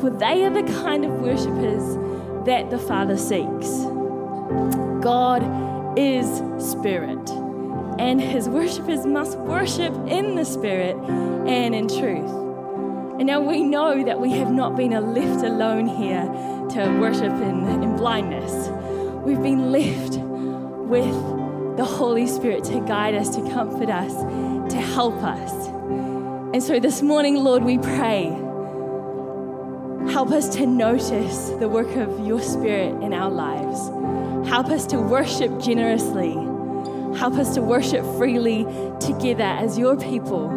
For they are the kind of worshippers that the Father seeks. God is Spirit, and his worshippers must worship in the Spirit and in truth. And now we know that we have not been left alone here to worship in, in blindness. We've been left with the Holy Spirit to guide us, to comfort us, to help us. And so this morning, Lord, we pray, help us to notice the work of your Spirit in our lives. Help us to worship generously. Help us to worship freely together as your people,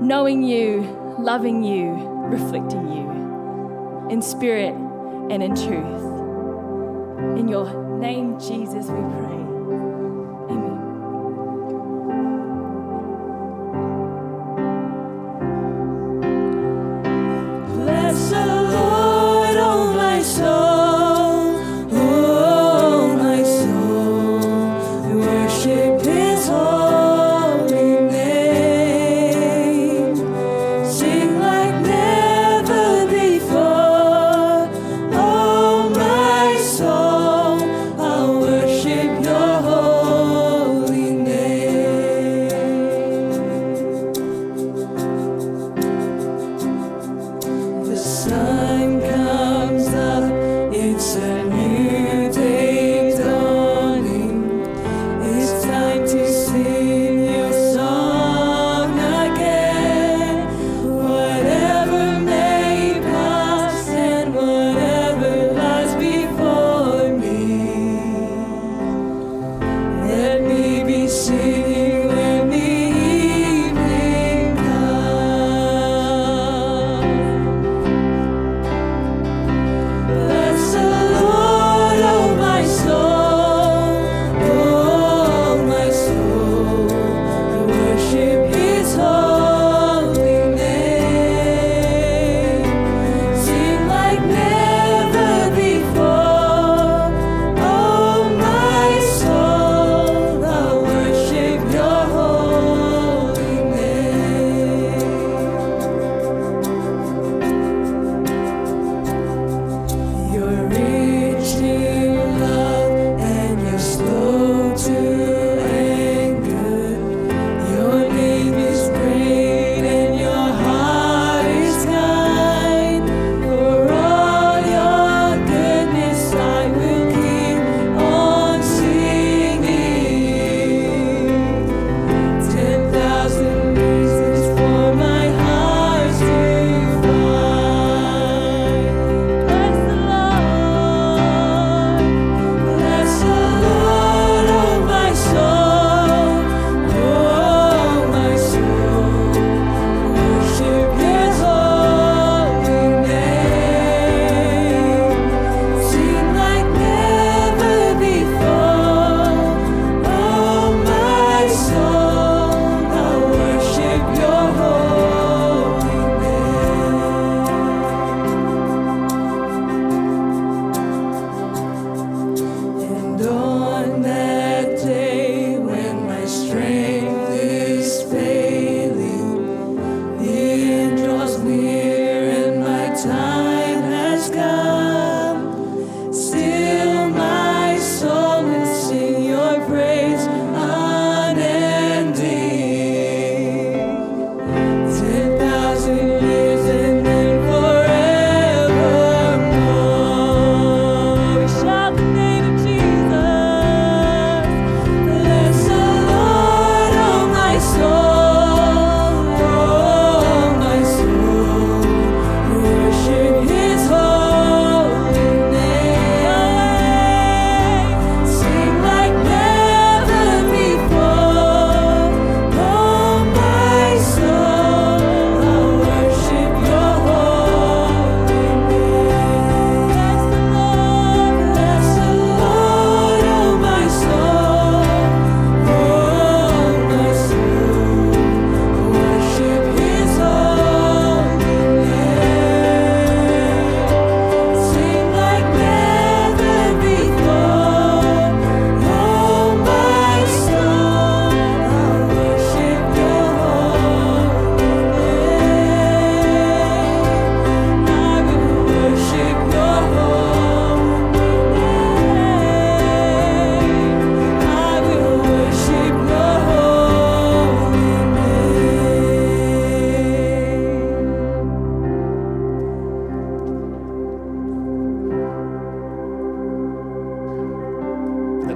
knowing you, loving you, reflecting you in spirit and in truth. In your name, Jesus, we pray.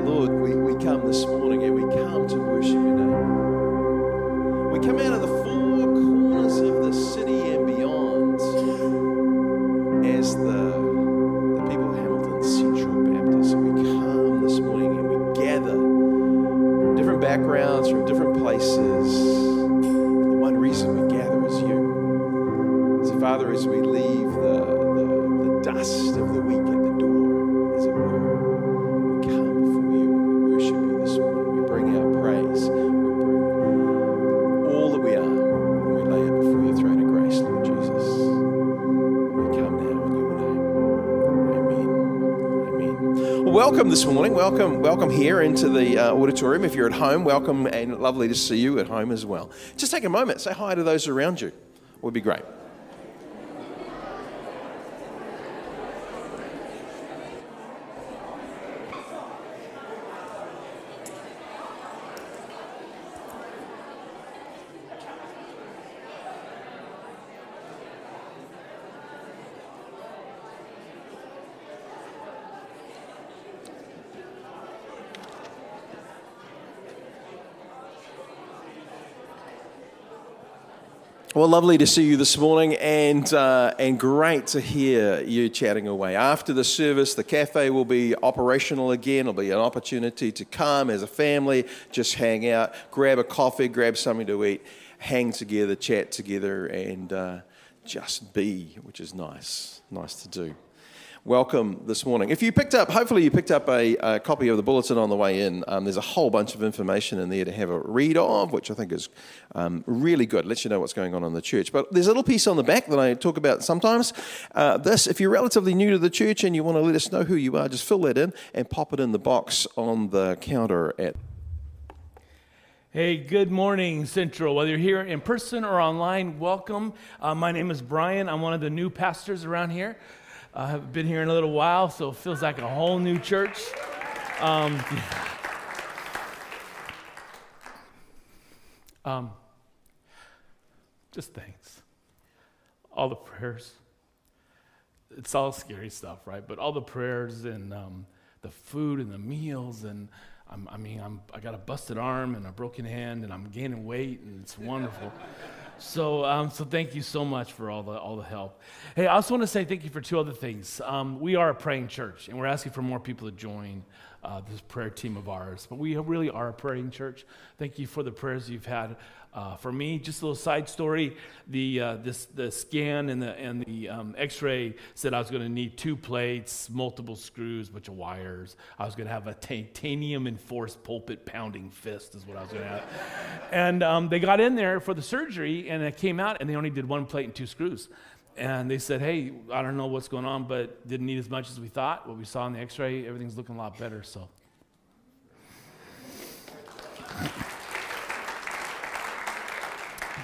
Lord, we, we come this morning and we come to worship your name. We come out of the welcome this morning. Welcome, welcome here into the uh, auditorium. If you're at home, welcome and lovely to see you at home as well. Just take a moment, say hi to those around you. It Would be great. Well, lovely to see you this morning, and uh, and great to hear you chatting away. After the service, the cafe will be operational again. It'll be an opportunity to come as a family, just hang out, grab a coffee, grab something to eat, hang together, chat together, and uh, just be, which is nice, nice to do. Welcome this morning. If you picked up, hopefully you picked up a, a copy of the bulletin on the way in. Um, there's a whole bunch of information in there to have a read of, which I think is um, really good. Lets you know what's going on in the church. But there's a little piece on the back that I talk about sometimes. Uh, this, if you're relatively new to the church and you want to let us know who you are, just fill that in and pop it in the box on the counter at Hey, good morning, Central. Whether you're here in person or online, welcome. Uh, my name is Brian. I'm one of the new pastors around here. I have been here in a little while, so it feels like a whole new church. Um, um, just thanks. All the prayers. It's all scary stuff, right? But all the prayers and um, the food and the meals and i mean, I'm, I got a busted arm and a broken hand, and I'm gaining weight, and it's wonderful. So, um, so thank you so much for all the all the help. Hey, I also want to say thank you for two other things. Um, we are a praying church, and we're asking for more people to join uh, this prayer team of ours. But we really are a praying church. Thank you for the prayers you've had uh, for me, just a little side story: the uh, this the scan and the and the um, X-ray said I was going to need two plates, multiple screws, a bunch of wires. I was going to have a titanium enforced pulpit pounding fist, is what I was going to have. and um, they got in there for the surgery, and it came out, and they only did one plate and two screws. And they said, "Hey, I don't know what's going on, but didn't need as much as we thought. What we saw in the X-ray, everything's looking a lot better." So.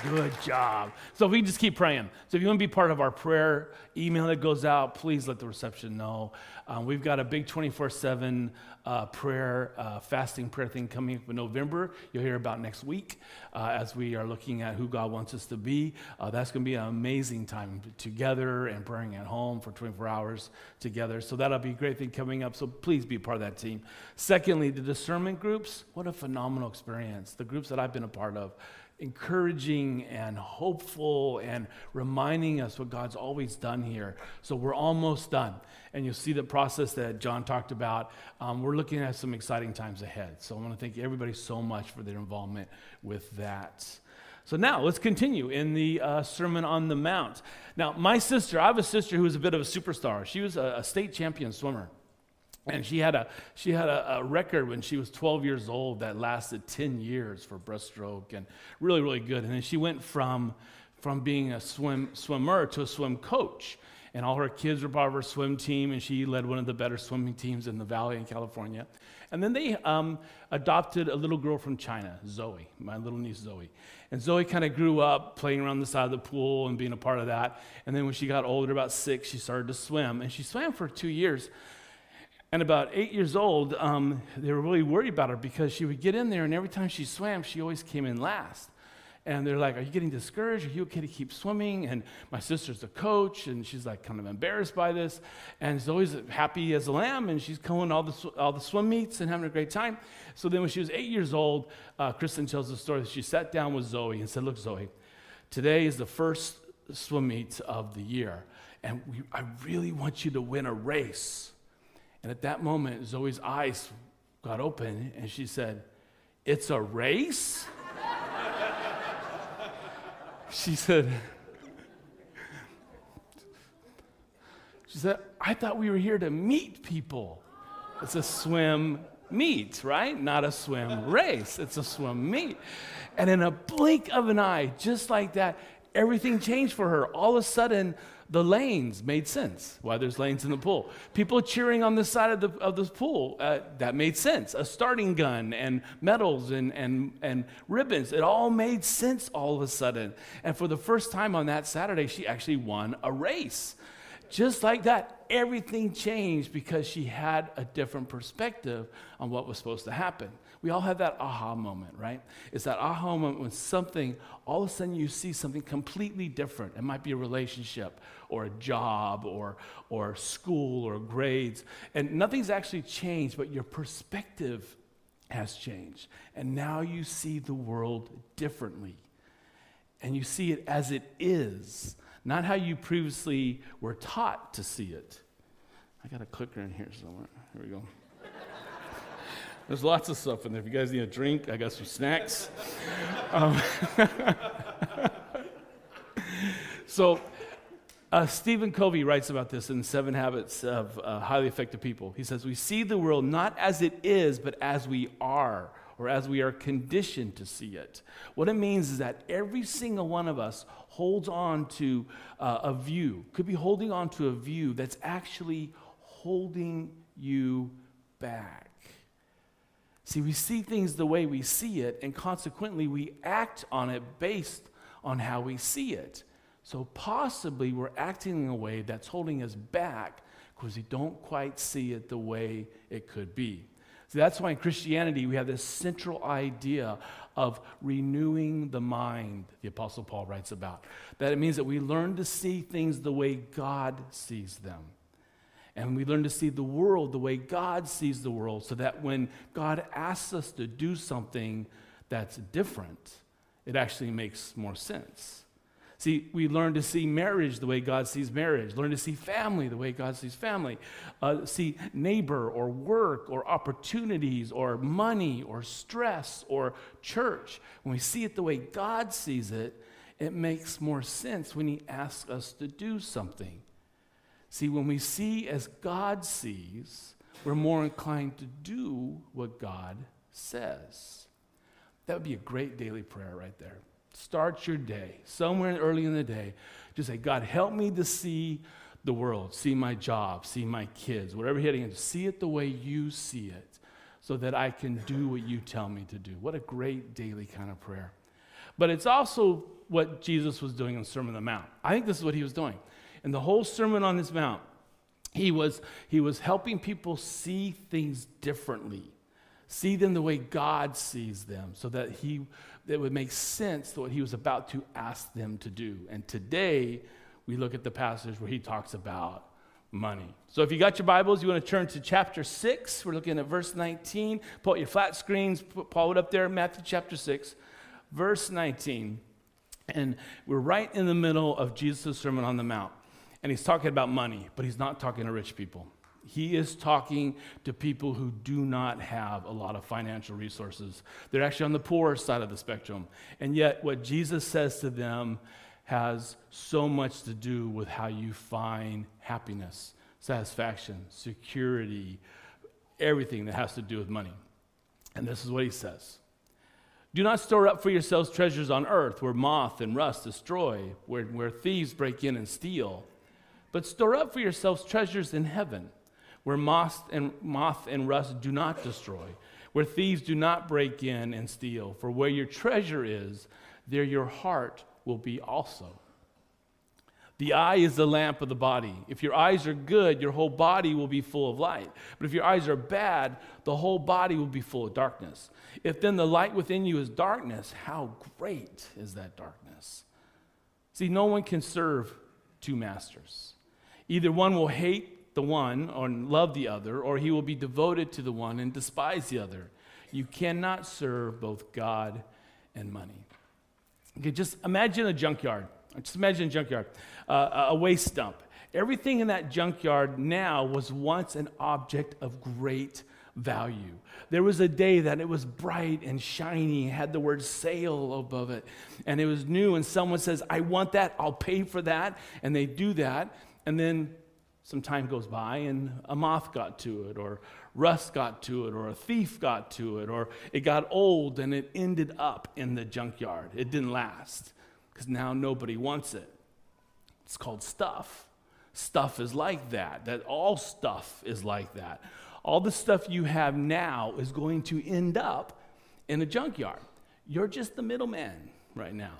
Good job. So we just keep praying. So if you want to be part of our prayer email that goes out, please let the reception know. Um, we've got a big 24 uh, prayer, uh, fasting prayer thing coming up in November. You'll hear about next week uh, as we are looking at who God wants us to be. Uh, that's going to be an amazing time together and praying at home for 24 hours together. So that'll be a great thing coming up. So please be part of that team. Secondly, the discernment groups. What a phenomenal experience. The groups that I've been a part of encouraging and hopeful and reminding us what God's always done here. So we're almost done. And you'll see the process that John talked about. Um, we're looking at some exciting times ahead. So I want to thank everybody so much for their involvement with that. So now let's continue in the uh, Sermon on the Mount. Now, my sister, I have a sister who was a bit of a superstar. She was a, a state champion swimmer. And she had, a, she had a, a, record when she was 12 years old that lasted 10 years for breaststroke and really, really good. And then she went from, from being a swim, swimmer to a swim coach. And all her kids were part of her swim team, and she led one of the better swimming teams in the Valley in California. And then they um, adopted a little girl from China, Zoe, my little niece Zoe. And Zoe kind of grew up playing around the side of the pool and being a part of that. And then when she got older, about six, she started to swim. And she swam for two years. And about eight years old, um, they were really worried about her because she would get in there, and every time she swam, she always came in last. And they're like, Are you getting discouraged? Are you okay to keep swimming? And my sister's a coach, and she's like kind of embarrassed by this. And she's always happy as a lamb, and she's going all the, sw- all the swim meets and having a great time. So then, when she was eight years old, uh, Kristen tells the story that she sat down with Zoe and said, Look, Zoe, today is the first swim meet of the year, and we, I really want you to win a race. And at that moment, Zoe's eyes got open, and she said, It's a race? she said, She said, I thought we were here to meet people. It's a swim meet, right? Not a swim race. It's a swim meet. And in a blink of an eye, just like that, everything changed for her. All of a sudden, the lanes made sense. Why there's lanes in the pool. People cheering on the side of the, of this pool, uh, that made sense. A starting gun and medals and, and, and ribbons, it all made sense all of a sudden. And for the first time on that Saturday, she actually won a race. Just like that, everything changed because she had a different perspective on what was supposed to happen. We all have that aha moment, right? It's that aha moment when something, all of a sudden you see something completely different. It might be a relationship or a job or, or school or grades. And nothing's actually changed, but your perspective has changed. And now you see the world differently. And you see it as it is, not how you previously were taught to see it. I got a clicker in here somewhere. Here we go. There's lots of stuff in there. If you guys need a drink, I got some snacks. Um, so, uh, Stephen Covey writes about this in Seven Habits of uh, Highly Effective People. He says, We see the world not as it is, but as we are, or as we are conditioned to see it. What it means is that every single one of us holds on to uh, a view, could be holding on to a view that's actually holding you back. See, we see things the way we see it, and consequently, we act on it based on how we see it. So, possibly, we're acting in a way that's holding us back because we don't quite see it the way it could be. So, that's why in Christianity, we have this central idea of renewing the mind, the Apostle Paul writes about. That it means that we learn to see things the way God sees them. And we learn to see the world the way God sees the world, so that when God asks us to do something that's different, it actually makes more sense. See, we learn to see marriage the way God sees marriage, learn to see family the way God sees family, uh, see neighbor or work or opportunities or money or stress or church. When we see it the way God sees it, it makes more sense when He asks us to do something. See, when we see as God sees, we're more inclined to do what God says. That would be a great daily prayer right there. Start your day somewhere early in the day. Just say, God, help me to see the world, see my job, see my kids, whatever you're heading see it the way you see it so that I can do what you tell me to do. What a great daily kind of prayer. But it's also what Jesus was doing in the Sermon on the Mount. I think this is what he was doing. In the whole Sermon on this Mount, he was, he was helping people see things differently, see them the way God sees them, so that he it would make sense to what he was about to ask them to do. And today, we look at the passage where he talks about money. So if you got your Bibles, you want to turn to chapter 6. We're looking at verse 19. Pull out your flat screens, pull it up there, Matthew chapter 6, verse 19. And we're right in the middle of Jesus' Sermon on the Mount. And he's talking about money, but he's not talking to rich people. He is talking to people who do not have a lot of financial resources. They're actually on the poor side of the spectrum. And yet, what Jesus says to them has so much to do with how you find happiness, satisfaction, security, everything that has to do with money. And this is what he says Do not store up for yourselves treasures on earth where moth and rust destroy, where, where thieves break in and steal, but store up for yourselves treasures in heaven where moth and, moth and rust do not destroy, where thieves do not break in and steal. For where your treasure is, there your heart will be also. The eye is the lamp of the body. If your eyes are good, your whole body will be full of light. But if your eyes are bad, the whole body will be full of darkness. If then the light within you is darkness, how great is that darkness? See, no one can serve two masters. Either one will hate the one or love the other, or he will be devoted to the one and despise the other. You cannot serve both God and money. Okay, just imagine a junkyard. Just imagine a junkyard, uh, a waste dump. Everything in that junkyard now was once an object of great value. There was a day that it was bright and shiny, had the word sale above it, and it was new. And someone says, I want that, I'll pay for that. And they do that. And then some time goes by, and a moth got to it, or rust got to it, or a thief got to it, or it got old and it ended up in the junkyard. It didn't last because now nobody wants it. It's called stuff. Stuff is like that. That all stuff is like that. All the stuff you have now is going to end up in a junkyard. You're just the middleman right now.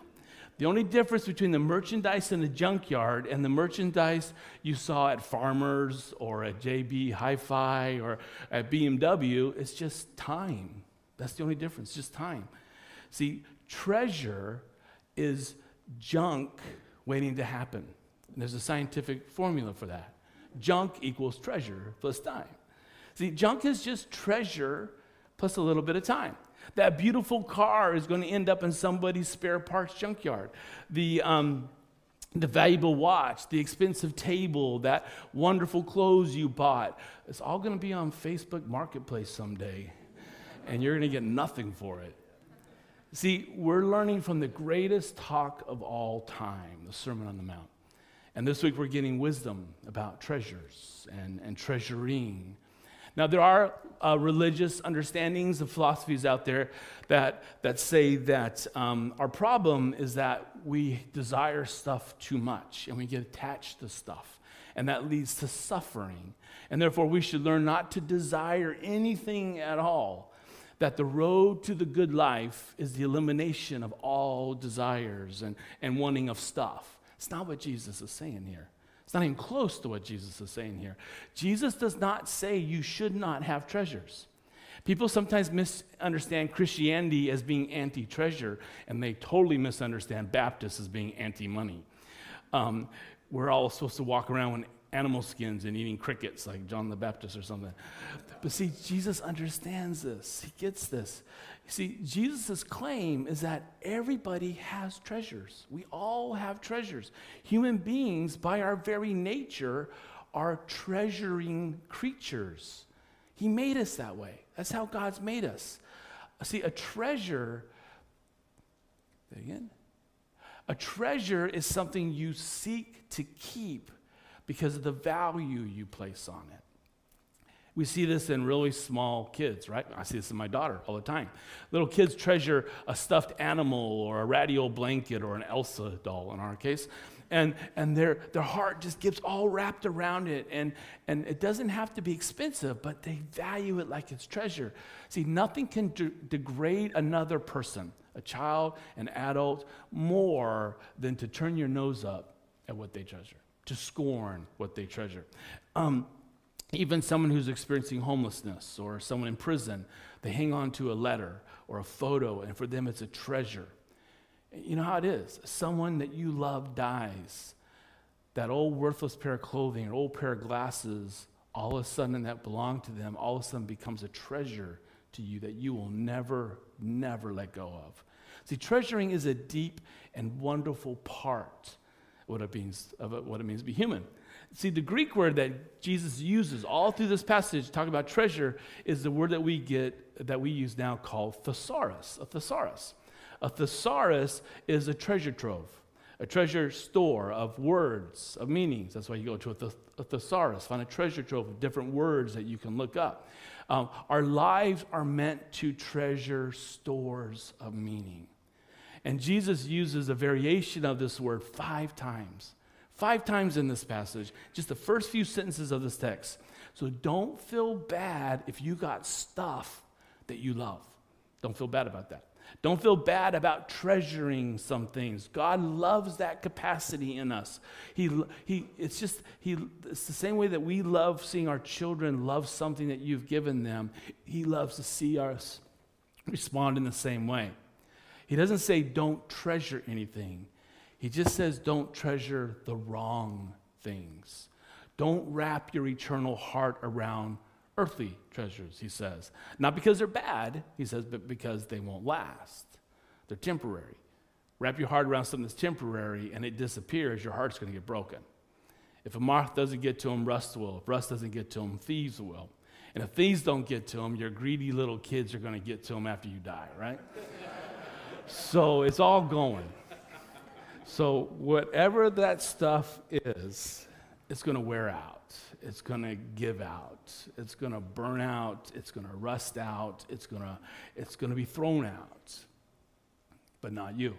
The only difference between the merchandise in the junkyard and the merchandise you saw at Farmers or at JB Hi Fi or at BMW is just time. That's the only difference, just time. See, treasure is junk waiting to happen. And there's a scientific formula for that. Junk equals treasure plus time. See, junk is just treasure plus a little bit of time. That beautiful car is going to end up in somebody's spare parts junkyard. The, um, the valuable watch, the expensive table, that wonderful clothes you bought, it's all going to be on Facebook Marketplace someday, and you're going to get nothing for it. See, we're learning from the greatest talk of all time, the Sermon on the Mount. And this week we're getting wisdom about treasures and, and treasuring. Now, there are uh, religious understandings and philosophies out there that, that say that um, our problem is that we desire stuff too much and we get attached to stuff, and that leads to suffering. And therefore, we should learn not to desire anything at all that the road to the good life is the elimination of all desires and, and wanting of stuff. It's not what Jesus is saying here. It's not even close to what Jesus is saying here. Jesus does not say you should not have treasures. People sometimes misunderstand Christianity as being anti treasure, and they totally misunderstand Baptists as being anti money. Um, we're all supposed to walk around with animal skins and eating crickets like John the Baptist or something. But see, Jesus understands this, he gets this. See, Jesus' claim is that everybody has treasures. We all have treasures. Human beings, by our very nature, are treasuring creatures. He made us that way. That's how God's made us. See, a treasure, again, a treasure is something you seek to keep because of the value you place on it. We see this in really small kids, right? I see this in my daughter all the time. Little kids treasure a stuffed animal or a radio blanket or an Elsa doll in our case. And, and their, their heart just gets all wrapped around it. And, and it doesn't have to be expensive, but they value it like it's treasure. See, nothing can de- degrade another person, a child, an adult, more than to turn your nose up at what they treasure, to scorn what they treasure. Um, even someone who's experiencing homelessness or someone in prison, they hang on to a letter or a photo, and for them it's a treasure. You know how it is. Someone that you love dies. That old worthless pair of clothing or old pair of glasses, all of a sudden that belonged to them, all of a sudden becomes a treasure to you that you will never, never let go of. See, treasuring is a deep and wonderful part of what it means, of what it means to be human. See, the Greek word that Jesus uses all through this passage, talking about treasure, is the word that we get, that we use now called thesaurus, a thesaurus. A thesaurus is a treasure trove, a treasure store of words, of meanings. That's why you go to a, th- a thesaurus, find a treasure trove of different words that you can look up. Um, our lives are meant to treasure stores of meaning. And Jesus uses a variation of this word five times. Five times in this passage, just the first few sentences of this text. So don't feel bad if you got stuff that you love. Don't feel bad about that. Don't feel bad about treasuring some things. God loves that capacity in us. He, he, it's just, he, it's the same way that we love seeing our children love something that you've given them. He loves to see us respond in the same way. He doesn't say don't treasure anything. He just says don't treasure the wrong things. Don't wrap your eternal heart around earthly treasures, he says. Not because they're bad, he says, but because they won't last. They're temporary. Wrap your heart around something that's temporary and it disappears, your heart's going to get broken. If a moth doesn't get to them, rust will. If rust doesn't get to them, thieves will. And if thieves don't get to them, your greedy little kids are going to get to them after you die, right? so it's all going. So whatever that stuff is, it's going to wear out it's going to give out. It's going to burn out. It's going to rust out. It's going to it's going to be thrown out. But not you.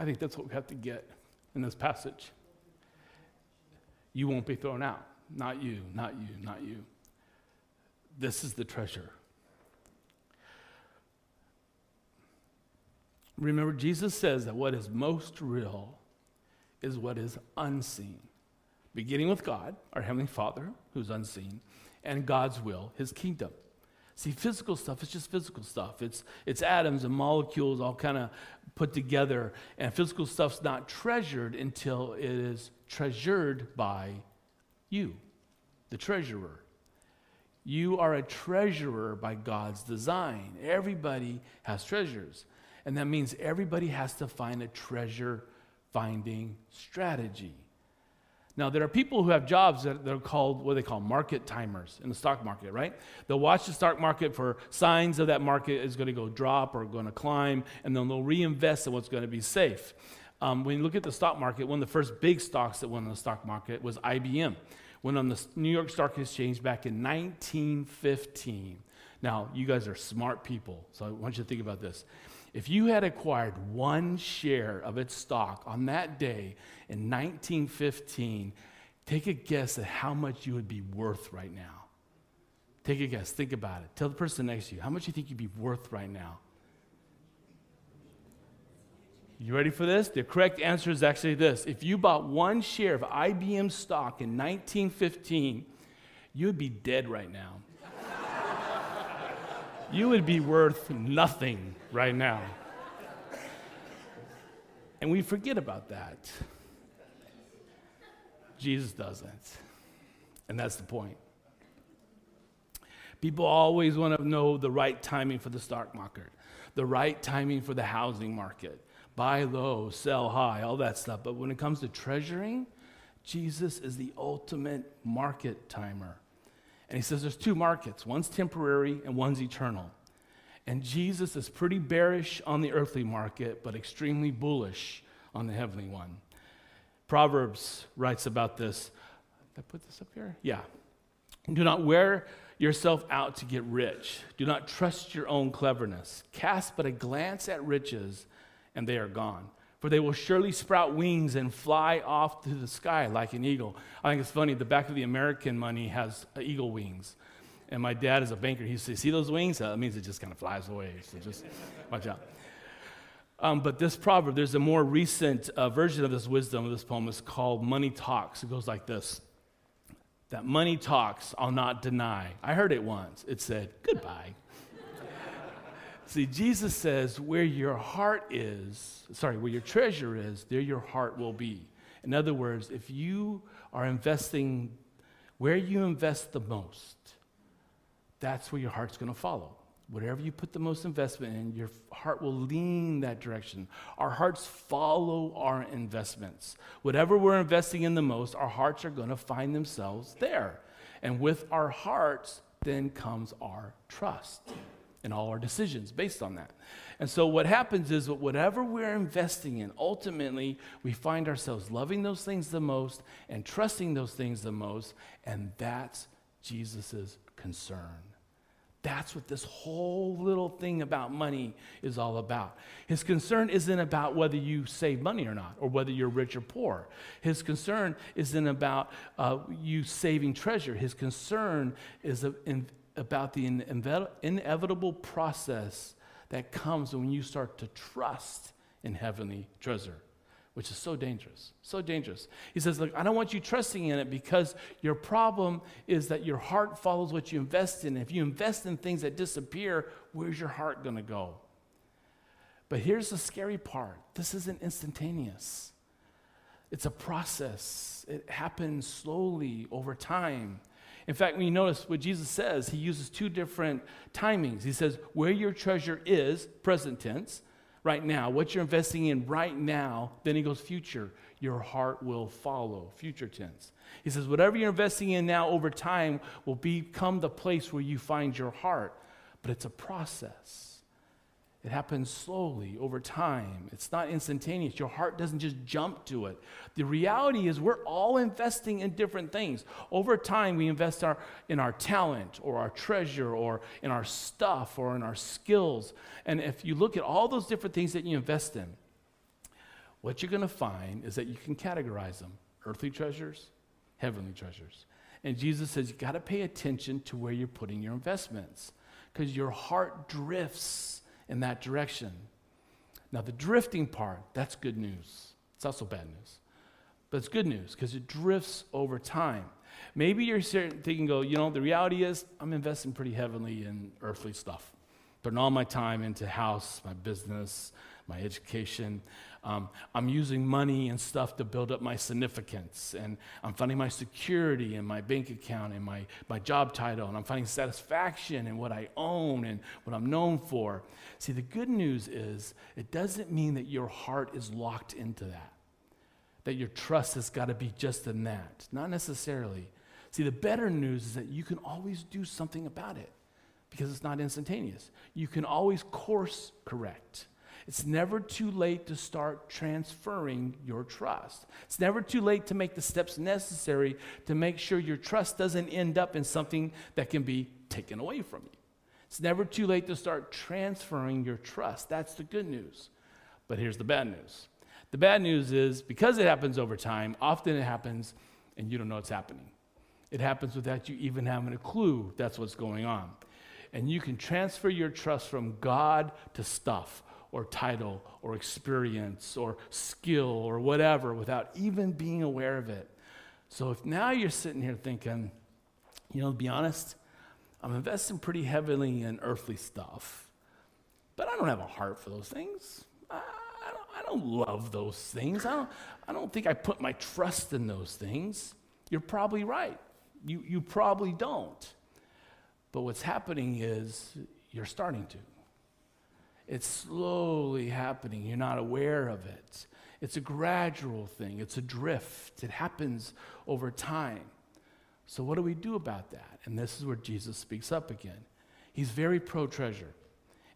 I think that's what we have to get in this passage. You won't be thrown out. Not you, not you, not you. This is the treasure. Remember, Jesus says that what is most real is what is unseen, beginning with God, our Heavenly Father, who's unseen, and God's will, His kingdom. See, physical stuff is just physical stuff. It's, it's atoms and molecules all kind of put together, and physical stuff's not treasured until it is treasured by you, the treasurer. You are a treasurer by God's design. Everybody has treasures. And that means everybody has to find a treasure finding strategy. Now, there are people who have jobs that they're called what they call market timers in the stock market, right? They'll watch the stock market for signs of that market is going to go drop or going to climb, and then they'll reinvest in what's going to be safe. Um, when you look at the stock market, one of the first big stocks that went on the stock market was IBM. Went on the New York Stock Exchange back in 1915. Now, you guys are smart people, so I want you to think about this. If you had acquired one share of its stock on that day in 1915, take a guess at how much you would be worth right now. Take a guess. Think about it. Tell the person next to you, how much you think you'd be worth right now? You ready for this? The correct answer is actually this. If you bought one share of IBM stock in 1915, you would be dead right now you would be worth nothing right now. And we forget about that. Jesus doesn't. And that's the point. People always want to know the right timing for the stock market, the right timing for the housing market. Buy low, sell high, all that stuff. But when it comes to treasuring, Jesus is the ultimate market timer. And he says there's two markets one's temporary and one's eternal. And Jesus is pretty bearish on the earthly market, but extremely bullish on the heavenly one. Proverbs writes about this. Did I put this up here? Yeah. Do not wear yourself out to get rich. Do not trust your own cleverness. Cast but a glance at riches, and they are gone for they will surely sprout wings and fly off to the sky like an eagle. I think it's funny, the back of the American money has eagle wings. And my dad is a banker. He says, See those wings? That means it just kind of flies away. So just watch out. Um, but this proverb, there's a more recent uh, version of this wisdom of this poem. It's called Money Talks. It goes like this That money talks, I'll not deny. I heard it once. It said, Goodbye. See, Jesus says, where your heart is, sorry, where your treasure is, there your heart will be. In other words, if you are investing where you invest the most, that's where your heart's going to follow. Whatever you put the most investment in, your heart will lean that direction. Our hearts follow our investments. Whatever we're investing in the most, our hearts are going to find themselves there. And with our hearts, then comes our trust and all our decisions based on that. And so what happens is that whatever we're investing in, ultimately we find ourselves loving those things the most and trusting those things the most, and that's Jesus' concern. That's what this whole little thing about money is all about. His concern isn't about whether you save money or not, or whether you're rich or poor. His concern isn't about uh, you saving treasure. His concern is a, in, about the inevitable process that comes when you start to trust in heavenly treasure which is so dangerous, so dangerous. He says, Look, I don't want you trusting in it because your problem is that your heart follows what you invest in. If you invest in things that disappear, where's your heart going to go? But here's the scary part this isn't instantaneous, it's a process, it happens slowly over time. In fact, when you notice what Jesus says, he uses two different timings. He says, Where your treasure is, present tense, right now, what you're investing in right now, then he goes, future, your heart will follow, future tense. He says, whatever you're investing in now over time will become the place where you find your heart, but it's a process. It happens slowly over time. It's not instantaneous. Your heart doesn't just jump to it. The reality is, we're all investing in different things. Over time, we invest our, in our talent or our treasure or in our stuff or in our skills. And if you look at all those different things that you invest in, what you're going to find is that you can categorize them earthly treasures, heavenly treasures. And Jesus says, you got to pay attention to where you're putting your investments because your heart drifts in that direction. Now, the drifting part, that's good news. It's also bad news. But it's good news because it drifts over time. Maybe you're thinking, go, you know, the reality is I'm investing pretty heavily in earthly stuff, putting all my time into house, my business, my education. Um, I'm using money and stuff to build up my significance, and I'm finding my security in my bank account and my, my job title, and I'm finding satisfaction in what I own and what I'm known for. See, the good news is it doesn't mean that your heart is locked into that, that your trust has got to be just in that. Not necessarily. See, the better news is that you can always do something about it because it's not instantaneous. You can always course correct. It's never too late to start transferring your trust. It's never too late to make the steps necessary to make sure your trust doesn't end up in something that can be taken away from you. It's never too late to start transferring your trust. That's the good news. But here's the bad news the bad news is because it happens over time, often it happens and you don't know it's happening. It happens without you even having a clue that's what's going on. And you can transfer your trust from God to stuff or title or experience or skill or whatever without even being aware of it. So if now you're sitting here thinking, you know, to be honest, I'm investing pretty heavily in earthly stuff, but I don't have a heart for those things. I, don't, I don't love those things. I don't, I don't think I put my trust in those things. You're probably right. You, you probably don't. But what's happening is you're starting to. It's slowly happening. You're not aware of it. It's a gradual thing, it's a drift. It happens over time. So, what do we do about that? And this is where Jesus speaks up again. He's very pro treasure,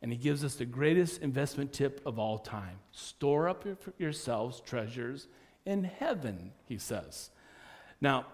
and he gives us the greatest investment tip of all time store up your, yourselves treasures in heaven, he says. Now,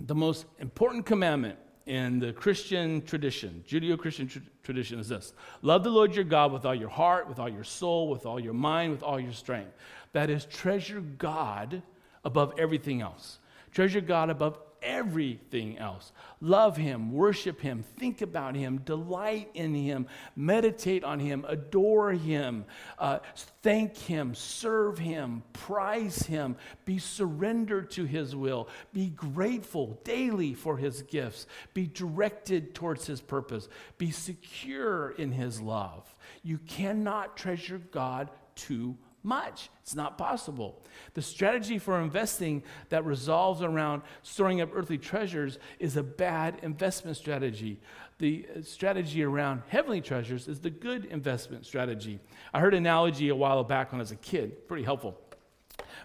the most important commandment in the Christian tradition, Judeo Christian tr- tradition, is this Love the Lord your God with all your heart, with all your soul, with all your mind, with all your strength. That is, treasure God above everything else. Treasure God above everything else. Love Him, worship Him, think about Him, delight in Him, meditate on Him, adore Him, uh, thank Him, serve Him, prize Him, be surrendered to His will, be grateful daily for His gifts, be directed towards His purpose, be secure in His love. You cannot treasure God too much. It's not possible. The strategy for investing that resolves around storing up earthly treasures is a bad investment strategy. The uh, strategy around heavenly treasures is the good investment strategy. I heard an analogy a while back when I was a kid, pretty helpful.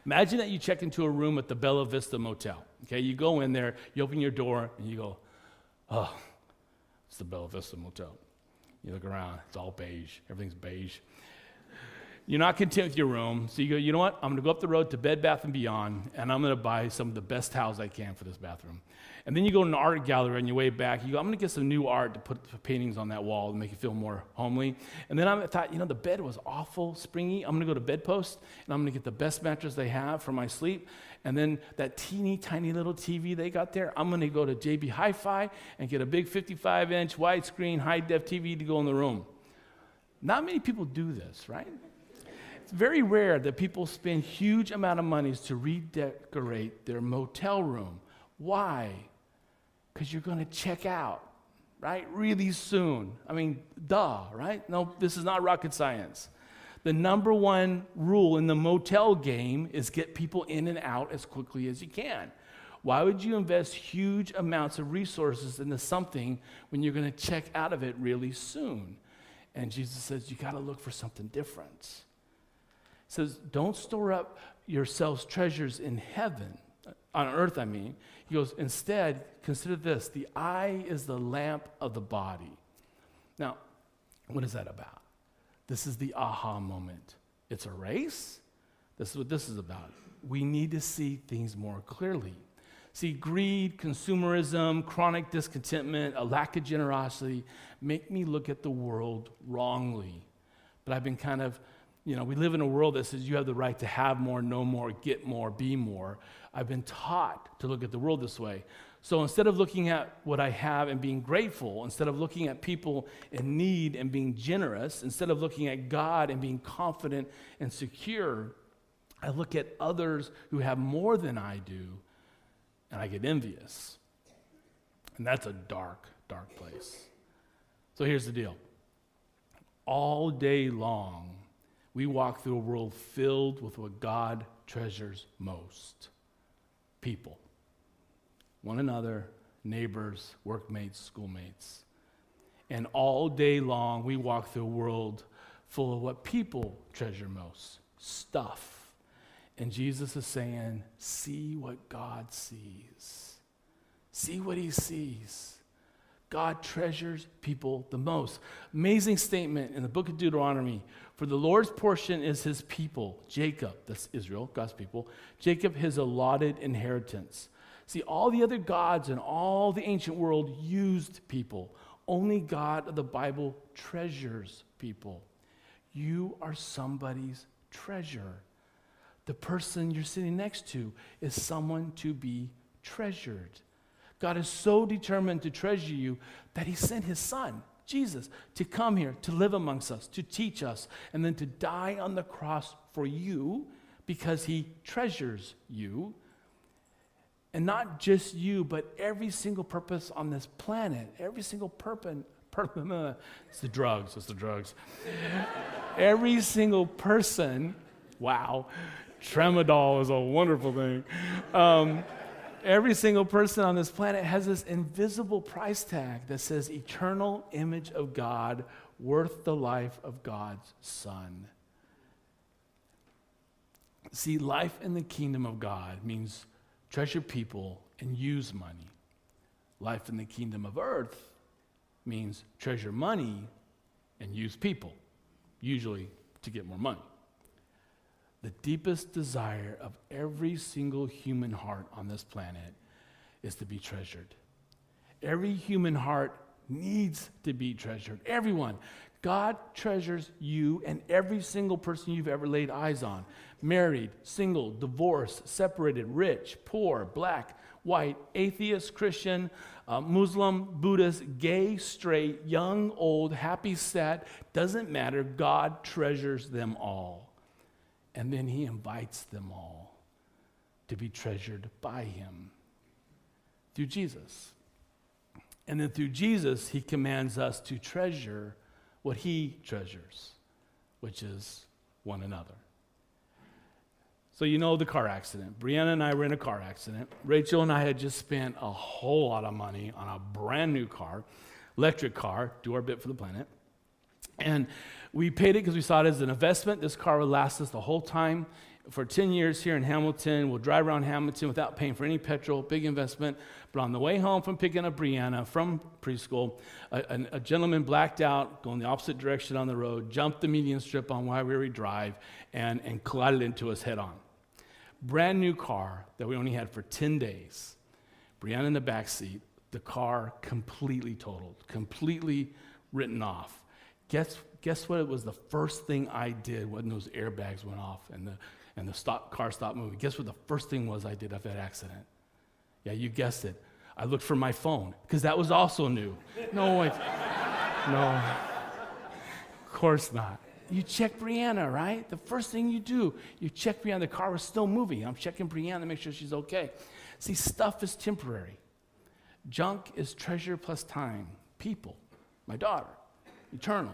Imagine that you check into a room at the Bella Vista Motel. Okay, you go in there, you open your door, and you go, oh, it's the Bella Vista Motel. You look around, it's all beige, everything's beige You're not content with your room, so you go, you know what? I'm going to go up the road to Bed Bath and Beyond, and I'm going to buy some of the best towels I can for this bathroom. And then you go to an art gallery on your way back. You go, I'm going to get some new art to put paintings on that wall to make it feel more homely. And then I thought, you know, the bed was awful, springy. I'm going to go to Bedpost and I'm going to get the best mattress they have for my sleep. And then that teeny tiny little TV they got there, I'm going to go to JB Hi Fi and get a big 55 inch widescreen high def TV to go in the room. Not many people do this, right? It's very rare that people spend huge amount of monies to redecorate their motel room. Why? because you're going to check out, right? Really soon. I mean, duh, right? No, this is not rocket science. The number one rule in the motel game is get people in and out as quickly as you can. Why would you invest huge amounts of resources into something when you're going to check out of it really soon? And Jesus says, you got to look for something different. Says, don't store up yourselves treasures in heaven, uh, on earth, I mean. He goes, instead, consider this the eye is the lamp of the body. Now, what is that about? This is the aha moment. It's a race. This is what this is about. We need to see things more clearly. See, greed, consumerism, chronic discontentment, a lack of generosity make me look at the world wrongly. But I've been kind of, you know, we live in a world that says you have the right to have more, know more, get more, be more. I've been taught to look at the world this way. So instead of looking at what I have and being grateful, instead of looking at people in need and being generous, instead of looking at God and being confident and secure, I look at others who have more than I do and I get envious. And that's a dark, dark place. So here's the deal all day long, we walk through a world filled with what God treasures most people one another, neighbors, workmates, schoolmates. And all day long, we walk through a world full of what people treasure most stuff. And Jesus is saying, See what God sees. See what he sees. God treasures people the most. Amazing statement in the book of Deuteronomy. For the Lord's portion is his people, Jacob, that's Israel, God's people, Jacob, his allotted inheritance. See, all the other gods in all the ancient world used people. Only God of the Bible treasures people. You are somebody's treasure. The person you're sitting next to is someone to be treasured. God is so determined to treasure you that he sent his son, Jesus, to come here, to live amongst us, to teach us, and then to die on the cross for you because he treasures you and not just you, but every single purpose on this planet, every single purpose. It's the drugs, it's the drugs. every single person, wow, tramadol is a wonderful thing. Um, every single person on this planet has this invisible price tag that says eternal image of God, worth the life of God's Son. See, life in the kingdom of God means treasure people, and use money. Life in the kingdom of earth means treasure money and use people, usually to get more money. The deepest desire of every single human heart on this planet is to be treasured. Every human heart needs to be treasured. Everyone. God treasures you and every single person you've ever laid eyes on married, single, divorced, separated, rich, poor, black, white, atheist, Christian, uh, Muslim, Buddhist, gay, straight, young, old, happy, sad, doesn't matter. God treasures them all. And then He invites them all to be treasured by Him through Jesus. And then through Jesus, He commands us to treasure what he treasures, which is one another. So, you know the car accident. Brianna and I were in a car accident. Rachel and I had just spent a whole lot of money on a brand new car, electric car, do our bit for the planet. And We paid it because we saw it as an investment. This car would last us the whole time. For 10 years here in Hamilton, we'll drive around Hamilton without paying for any petrol, big investment. But on the way home from picking up Brianna from preschool, a, a, a gentleman blacked out, going the opposite direction on the road, jumped the median strip on Wairere Drive, and, and collided into us head on. Brand new car that we only had for 10 days. Brianna in the back seat, the car completely totaled, completely written off. Guess, guess what? It was the first thing I did when those airbags went off and the, and the stop, car stopped moving. Guess what the first thing was I did after that accident? Yeah, you guessed it. I looked for my phone because that was also new. No, wait. no. Of course not. You check Brianna, right? The first thing you do, you check Brianna. The car was still moving. I'm checking Brianna to make sure she's okay. See, stuff is temporary. Junk is treasure plus time. People, my daughter, eternal.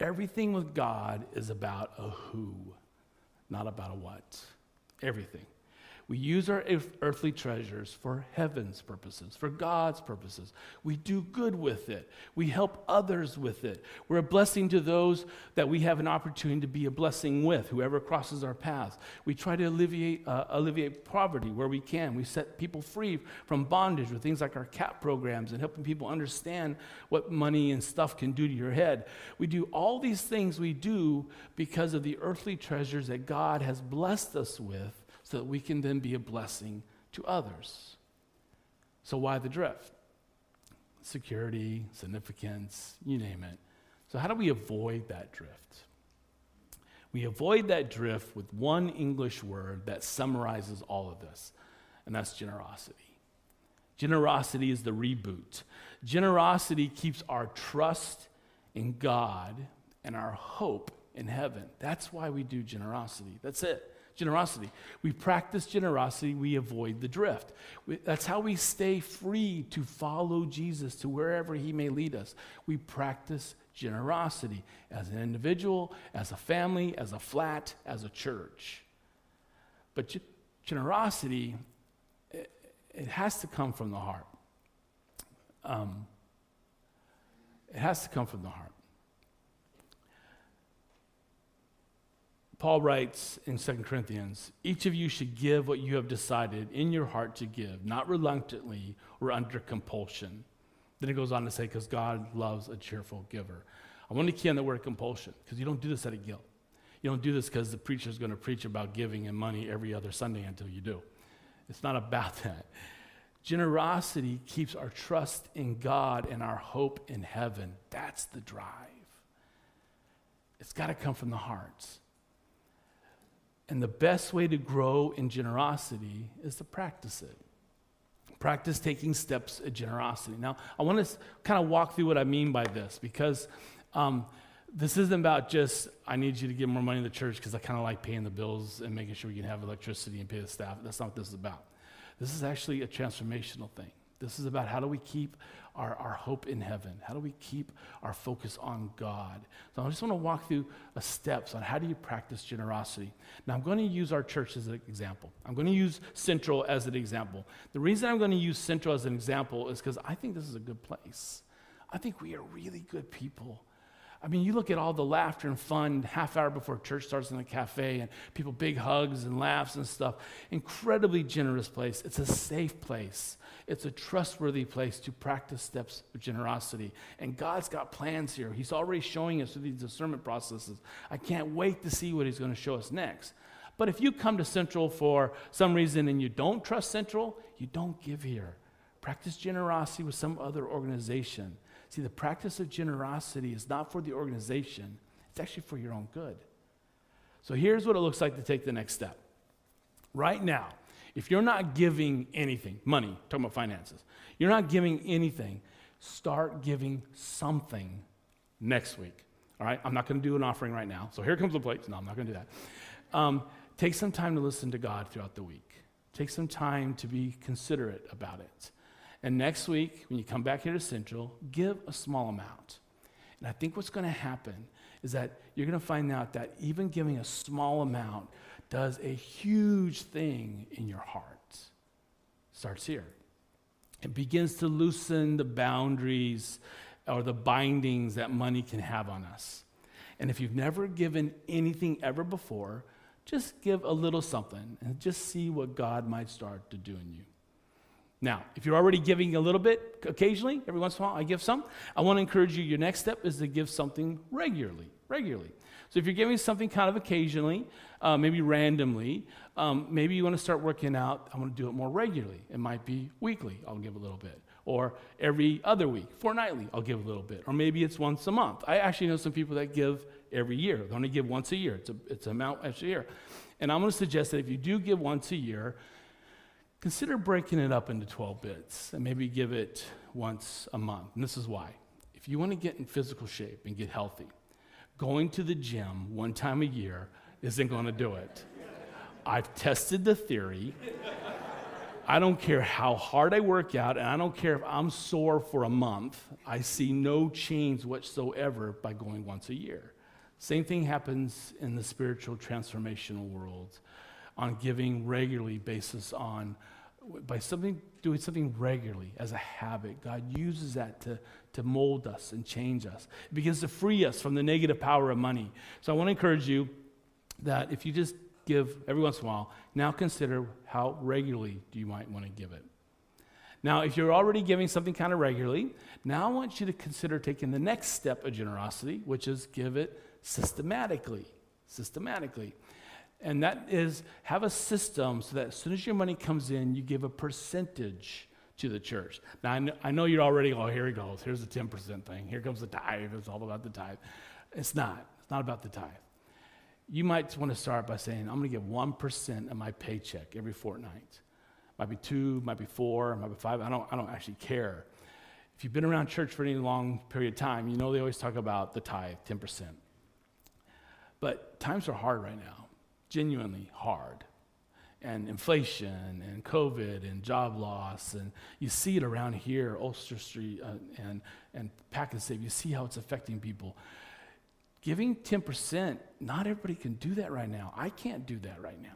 Everything with God is about a who, not about a what. Everything. We use our earthly treasures for heaven's purposes, for God's purposes. We do good with it. We help others with it. We're a blessing to those that we have an opportunity to be a blessing with, whoever crosses our path. We try to alleviate, uh, alleviate poverty where we can. We set people free from bondage with things like our CAP programs and helping people understand what money and stuff can do to your head. We do all these things we do because of the earthly treasures that God has blessed us with so that we can then be a blessing to others. So, why the drift? Security, significance, you name it. So, how do we avoid that drift? We avoid that drift with one English word that summarizes all of this, and that's generosity. Generosity is the reboot. Generosity keeps our trust in God and our hope in heaven. That's why we do generosity. That's it generosity. We practice generosity, we avoid the drift. We, that's how we stay free to follow Jesus to wherever he may lead us. We practice generosity as an individual, as a family, as a flat, as a church. But ge- generosity, it, it, has to come from the heart. Um, it has to come from the heart. Paul writes in 2 Corinthians, each of you should give what you have decided in your heart to give, not reluctantly or under compulsion. Then it goes on to say, because God loves a cheerful giver. I want to key on the word compulsion, because you don't do this out of guilt. You don't do this because the preacher is going to preach about giving and money every other Sunday until you do. It's not about that. Generosity keeps our trust in God and our hope in heaven. That's the drive. It's got to come from the hearts. And the best way to grow in generosity is to practice it. Practice taking steps of generosity. Now, I want to kind of walk through what I mean by this because um, this isn't about just, I need you to give more money to the church because I kind of like paying the bills and making sure we can have electricity and pay the staff. That's not what this is about. This is actually a transformational thing. This is about how do we keep our, our hope in heaven? How do we keep our focus on God? So I just want to walk through steps on how do you practice generosity. Now I'm going to use our church as an example. I'm going to use Central as an example. The reason I'm going to use Central as an example is because I think this is a good place. I think we are really good people. I mean, you look at all the laughter and fun half hour before church starts in the cafe and people big hugs and laughs and stuff. Incredibly generous place. It's a safe place. It's a trustworthy place to practice steps of generosity. And God's got plans here. He's already showing us through these discernment processes. I can't wait to see what he's going to show us next. But if you come to Central for some reason and you don't trust Central, you don't give here. Practice generosity with some other organization. See, the practice of generosity is not for the organization, it's actually for your own good. So here's what it looks like to take the next step. Right now, if you're not giving anything, money, talking about finances, you're not giving anything, start giving something next week. All right? I'm not going to do an offering right now. So here comes the plate. No, I'm not going to do that. Um, take some time to listen to God throughout the week. Take some time to be considerate about it. And next week, when you come back here to Central, give a small amount. And I think what's going to happen is that you're going to find out that even giving a small amount does a huge thing in your heart. Starts here. It begins to loosen the boundaries or the bindings that money can have on us. And if you've never given anything ever before, just give a little something and just see what God might start to do in you. Now, if you're already giving a little bit occasionally, every once in a while, I give some. I want to encourage you, your next step is to give something regularly. Regularly. So if you're giving something kind of occasionally, uh, maybe randomly, um, maybe you want to start working out. I want to do it more regularly. It might be weekly, I'll give a little bit. Or every other week, fortnightly, I'll give a little bit. Or maybe it's once a month. I actually know some people that give every year. They only give once a year. It's, a, it's an amount every year. And I'm going to suggest that if you do give once a year, consider breaking it up into 12 bits and maybe give it once a month. And this is why. If you want to get in physical shape and get healthy, going to the gym one time a year isn't going to do it. I've tested the theory. I don't care how hard I work out, and I don't care if I'm sore for a month. I see no change whatsoever by going once a year. Same thing happens in the spiritual transformational world on giving regularly basis on by something doing something regularly as a habit god uses that to, to mold us and change us. It begins to free us from the negative power of money. So i want to encourage you that if you just give every once in a while now consider how regularly do you might want to give it. Now if you're already giving something kind of regularly now i want you to consider taking the next step of generosity which is give it systematically systematically and that is have a system so that as soon as your money comes in, you give a percentage to the church. Now, I know, I know you're already, oh, here he goes. Here's the 10% thing. Here comes the tithe. It's all about the tithe. It's not. It's not about the tithe. You might want to start by saying, I'm going to give 1% of my paycheck every fortnight. Might be two, might be four, might be five. I don't, I don't actually care. If you've been around church for any long period of time, you know they always talk about the tithe, 10%. But times are hard right now genuinely hard. And inflation and COVID and job loss. And you see it around here, Ulster Street uh, and, and Save. You see how it's affecting people. Giving 10%, not everybody can do that right now. I can't do that right now.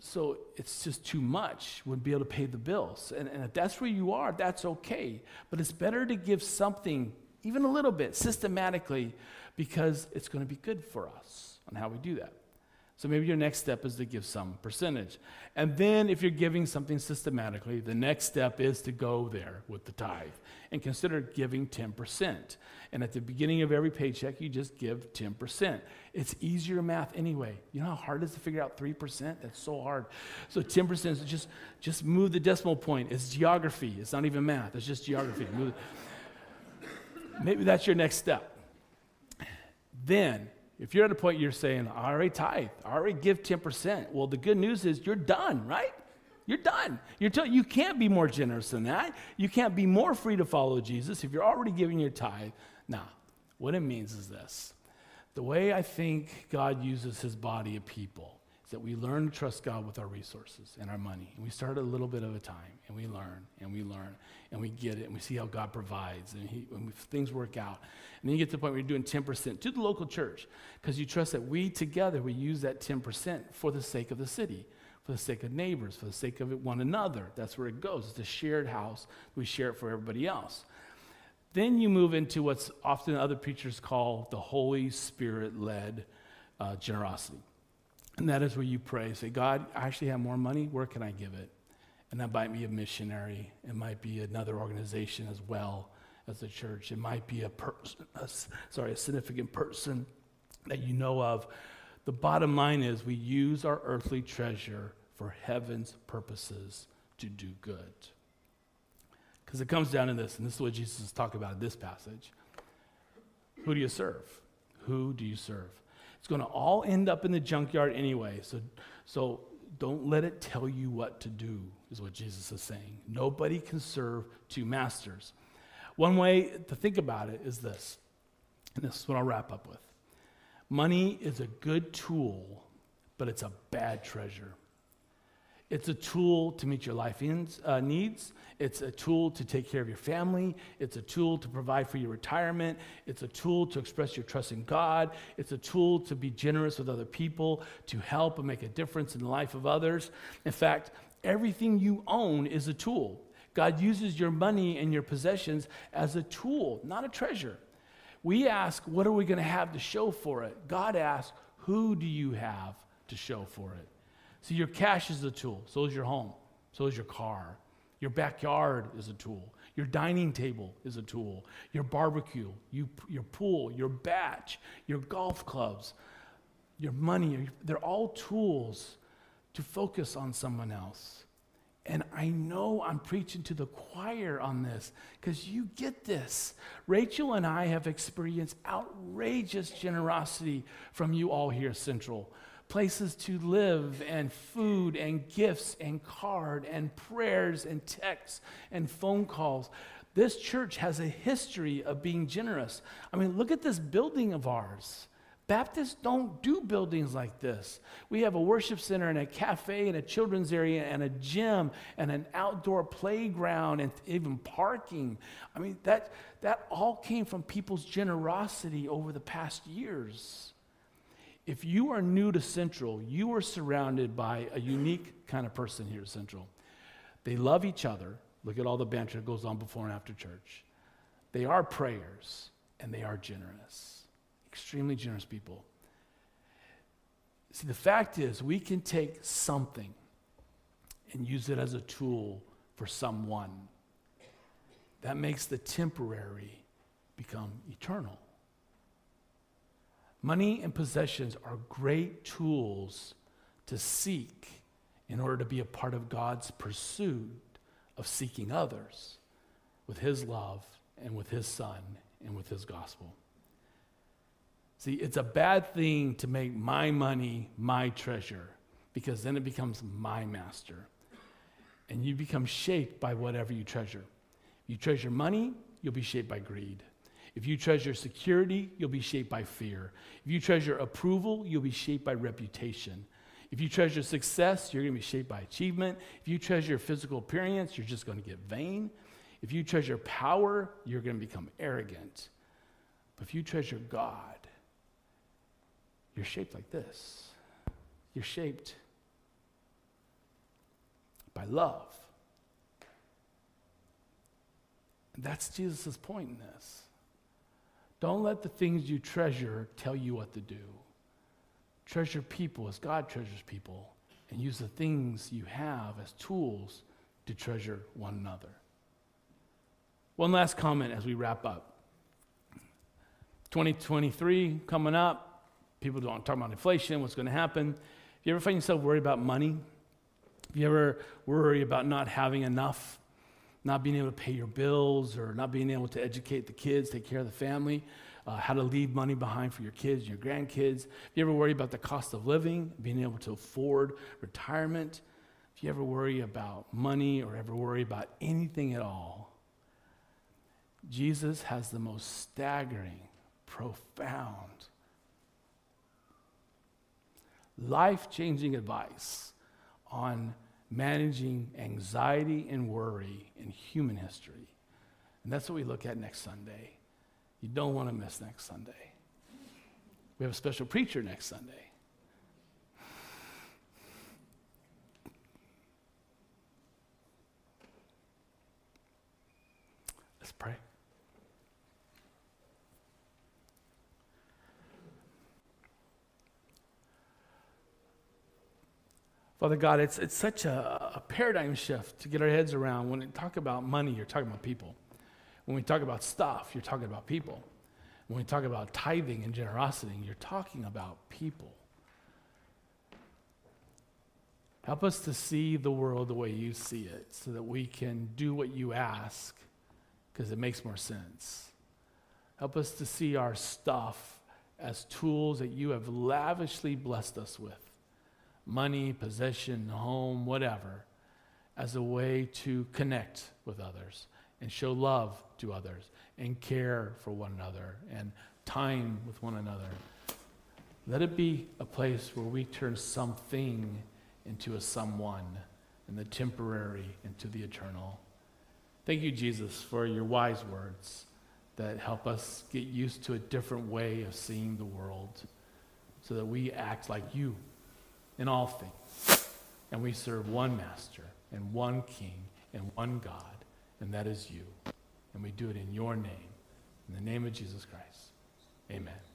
So it's just too much. Wouldn't be able to pay the bills. And, and if that's where you are, that's okay. But it's better to give something, even a little bit, systematically, because it's going to be good for us on how we do that. So maybe your next step is to give some percentage. And then if you're giving something systematically, the next step is to go there with the tithe and consider giving 10%. And at the beginning of every paycheck, you just give 10%. It's easier math anyway. You know how hard it is to figure out 3%? That's so hard. So 10% is just, just move the decimal point. It's geography. It's not even math. It's just geography. Maybe that's your next step. Then if you're at a point you're saying, I already tithe, I already give 10%, well, the good news is you're done, right? You're done. You're t- you can't be more generous than that. You can't be more free to follow Jesus if you're already giving your tithe. Now, what it means is this the way I think God uses his body of people is that we learn to trust God with our resources and our money. And we start a little bit of a time, and we learn, and we learn, and we get it, and we see how God provides, and, he, and things work out. And then you get to the point where you're doing 10% to the local church, because you trust that we together, we use that 10% for the sake of the city, for the sake of neighbors, for the sake of one another. That's where it goes. It's a shared house. We share it for everybody else. Then you move into what's often other preachers call the Holy Spirit led uh, generosity. And that is where you pray. Say, God, I actually have more money. Where can I give it? And that might be a missionary. It might be another organization as well as the church. It might be a person, sorry, a significant person that you know of. The bottom line is we use our earthly treasure for heaven's purposes to do good. Because it comes down to this, and this is what Jesus is talking about in this passage. Who do you serve? Who do you serve? It's going to all end up in the junkyard anyway. So, so don't let it tell you what to do, is what Jesus is saying. Nobody can serve two masters. One way to think about it is this, and this is what I'll wrap up with money is a good tool, but it's a bad treasure. It's a tool to meet your life ends, uh, needs. It's a tool to take care of your family. It's a tool to provide for your retirement. It's a tool to express your trust in God. It's a tool to be generous with other people, to help and make a difference in the life of others. In fact, everything you own is a tool. God uses your money and your possessions as a tool, not a treasure. We ask, what are we going to have to show for it? God asks, who do you have to show for it? See, your cash is a tool, so is your home, so is your car. Your backyard is a tool. Your dining table is a tool. Your barbecue, you, your pool, your batch, your golf clubs, your money, they're all tools to focus on someone else. And I know I'm preaching to the choir on this because you get this. Rachel and I have experienced outrageous generosity from you all here, Central. Places to live, and food, and gifts, and card, and prayers, and texts, and phone calls. This church has a history of being generous. I mean, look at this building of ours. Baptists don't do buildings like this. We have a worship center and a cafe and a children's area and a gym and an outdoor playground and even parking. I mean, that, that all came from people's generosity over the past years. If you are new to Central, you are surrounded by a unique kind of person here at Central. They love each other. Look at all the banter that goes on before and after church. They are prayers and they are generous extremely generous people. See, the fact is, we can take something and use it as a tool for someone. That makes the temporary become eternal. Money and possessions are great tools to seek in order to be a part of God's pursuit of seeking others with His love and with His Son and with His gospel. See, it's a bad thing to make my money my treasure because then it becomes my master. And you become shaped by whatever you treasure. If you treasure money, you'll be shaped by greed. If you treasure security, you'll be shaped by fear. If you treasure approval, you'll be shaped by reputation. If you treasure success, you're going to be shaped by achievement. If you treasure physical appearance, you're just going to get vain. If you treasure power, you're going to become arrogant. But if you treasure God, you're shaped like this. You're shaped by love. And that's Jesus' point in this. Don't let the things you treasure tell you what to do. Treasure people as God treasures people, and use the things you have as tools to treasure one another. One last comment as we wrap up. 2023 coming up. People don't talk about inflation, what's going to happen. If you ever find yourself worried about money, if you ever worry about not having enough, not being able to pay your bills, or not being able to educate the kids, take care of the family, uh, how to leave money behind for your kids, your grandkids, if you ever worry about the cost of living, being able to afford retirement, if you ever worry about money or ever worry about anything at all, Jesus has the most staggering, profound, life changing advice on managing anxiety and worry in human history. And that's what we look at next Sunday. You don't want to miss next Sunday. We have a special preacher next Sunday. Let's pray. Father God, it's, it's such a, a, paradigm shift to get our heads around. When we talk about money, you're talking about people. When we talk about stuff, you're talking about people. When we talk about tithing and generosity, you're talking about people. Help us to see the world the way you see it so that we can do what you ask because it makes more sense. Help us to see our stuff as tools that you have lavishly blessed us with money, possession, home, whatever, as a way to connect with others and show love to others and care for one another and time with one another. Let it be a place where we turn something into a someone and the temporary into the eternal. Thank you, Jesus, for your wise words that help us get used to a different way of seeing the world so that we act like you in all things. And we serve one master and one king and one God, and that is you. And we do it in your name, in the name of Jesus Christ. Amen.